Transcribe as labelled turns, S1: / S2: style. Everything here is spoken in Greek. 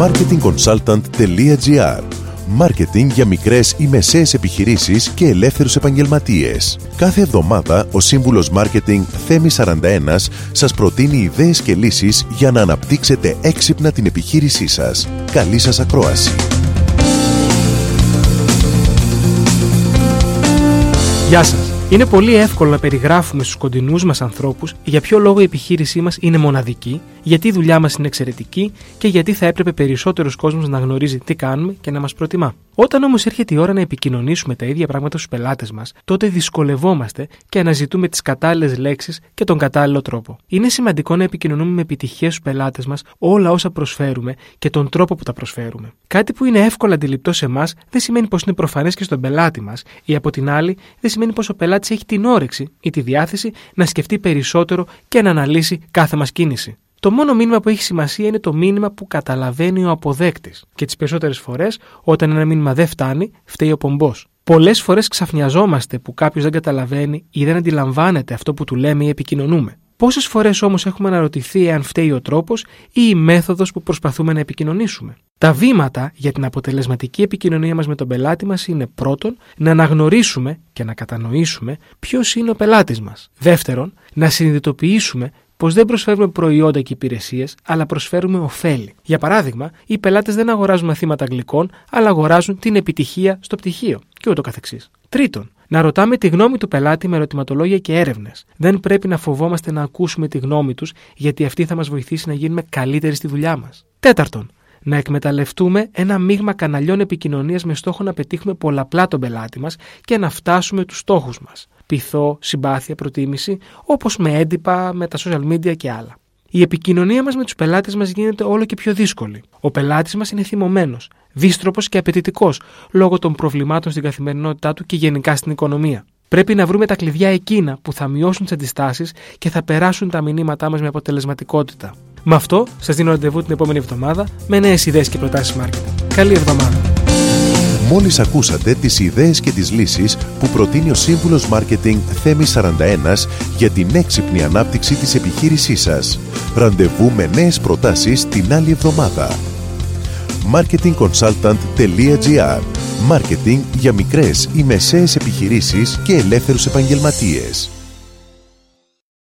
S1: marketingconsultant.gr Μάρκετινγκ για μικρές ή μεσαίες επιχειρήσεις και ελεύθερους επαγγελματίες. Κάθε εβδομάδα ο σύμβουλος Μάρκετινγκ Θέμη 41 σας προτείνει ιδέες και λύσεις για να αναπτύξετε έξυπνα την επιχείρησή σας. Καλή σας ακρόαση!
S2: Γεια σας! Είναι πολύ εύκολο να περιγράφουμε στους κοντινούς μας ανθρώπους για ποιο λόγο η επιχείρησή μας είναι μοναδική, γιατί η δουλειά μας είναι εξαιρετική και γιατί θα έπρεπε περισσότερος κόσμος να γνωρίζει τι κάνουμε και να μας προτιμά. Όταν όμως έρχεται η ώρα να επικοινωνήσουμε τα ίδια πράγματα στους πελάτες μας, τότε δυσκολευόμαστε και αναζητούμε τις κατάλληλες λέξεις και τον κατάλληλο τρόπο. Είναι σημαντικό να επικοινωνούμε με επιτυχία στους πελάτες μας όλα όσα προσφέρουμε και τον τρόπο που τα προσφέρουμε. Κάτι που είναι εύκολα αντιληπτό σε εμάς δεν σημαίνει πως είναι προφανές και στον πελάτη μας, ή από την άλλη δεν σημαίνει πως ο πελάτης έχει την όρεξη ή τη διάθεση να σκεφτεί περισσότερο και να αναλύσει κάθε μας κίνηση. Το μόνο μήνυμα που έχει σημασία είναι το μήνυμα που καταλαβαίνει ο αποδέκτης. Και τις περισσότερες φορές, όταν ένα μήνυμα δεν φτάνει, φταίει ο πομπός. Πολλές φορές ξαφνιαζόμαστε που κάποιος δεν καταλαβαίνει ή δεν αντιλαμβάνεται αυτό που του λέμε ή επικοινωνούμε. Πόσες φορές όμως έχουμε αναρωτηθεί αν φταίει ο τρόπος ή η μέθοδος που προσπαθούμε να επικοινωνήσουμε. Τα βήματα για την αποτελεσματική επικοινωνία μας με τον πελάτη μας είναι πρώτον, να αναγνωρίσουμε και να κατανοήσουμε ποιος είναι ο πελάτης μας. Δεύτερον, να συνειδητοποιήσουμε πως δεν προσφέρουμε προϊόντα και υπηρεσίες, αλλά προσφέρουμε ωφέλη. Για παράδειγμα, οι πελάτες δεν αγοράζουν μαθήματα αγγλικών, αλλά αγοράζουν την επιτυχία στο πτυχίο και ούτω καθεξής. Τρίτον, να ρωτάμε τη γνώμη του πελάτη με ερωτηματολόγια και έρευνες. Δεν πρέπει να φοβόμαστε να ακούσουμε τη γνώμη τους, γιατί αυτή θα μας βοηθήσει να γίνουμε καλύτεροι στη δουλειά μας. Τέταρτον, να εκμεταλλευτούμε ένα μείγμα καναλιών επικοινωνίας με στόχο να πετύχουμε πολλαπλά τον πελάτη μας και να φτάσουμε τους στόχους μας πειθό, συμπάθεια, προτίμηση, όπως με έντυπα, με τα social media και άλλα. Η επικοινωνία μας με τους πελάτες μας γίνεται όλο και πιο δύσκολη. Ο πελάτης μας είναι θυμωμένος, δίστροπο και απαιτητικός λόγω των προβλημάτων στην καθημερινότητά του και γενικά στην οικονομία. Πρέπει να βρούμε τα κλειδιά εκείνα που θα μειώσουν τις αντιστάσεις και θα περάσουν τα μηνύματά μας με αποτελεσματικότητα. Με αυτό, σας δίνω ραντεβού την επόμενη εβδομάδα με νέες ιδέες και προτάσεις marketing. Καλή εβδομάδα!
S1: Μόλις ακούσατε τις ιδέες και τις λύσεις που προτείνει ο σύμβουλος Μάρκετινγκ Θέμη 41 για την έξυπνη ανάπτυξη της επιχείρησής σας. Ραντεβού με νέες προτάσεις την άλλη εβδομάδα. marketingconsultant.gr Μάρκετινγκ για μικρές ή μεσαίες επιχειρήσεις και ελεύθερους επαγγελματίες.